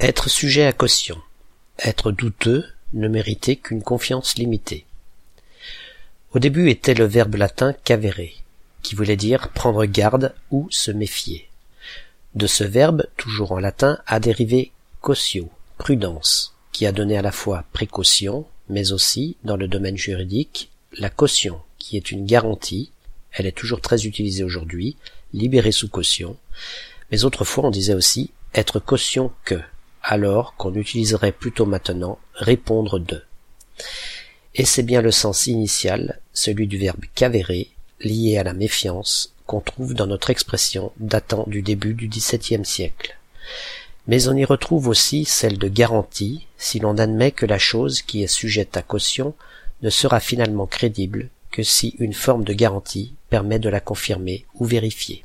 Être sujet à caution. Être douteux ne méritait qu'une confiance limitée. Au début était le verbe latin cavere, qui voulait dire prendre garde ou se méfier. De ce verbe, toujours en latin, a dérivé cautio, prudence, qui a donné à la fois précaution, mais aussi, dans le domaine juridique, la caution, qui est une garantie, elle est toujours très utilisée aujourd'hui, libérée sous caution, mais autrefois on disait aussi être caution que, alors qu'on utiliserait plutôt maintenant répondre de. Et c'est bien le sens initial, celui du verbe cavérer, lié à la méfiance, qu'on trouve dans notre expression datant du début du XVIIe siècle. Mais on y retrouve aussi celle de garantie, si l'on admet que la chose qui est sujette à caution ne sera finalement crédible que si une forme de garantie permet de la confirmer ou vérifier.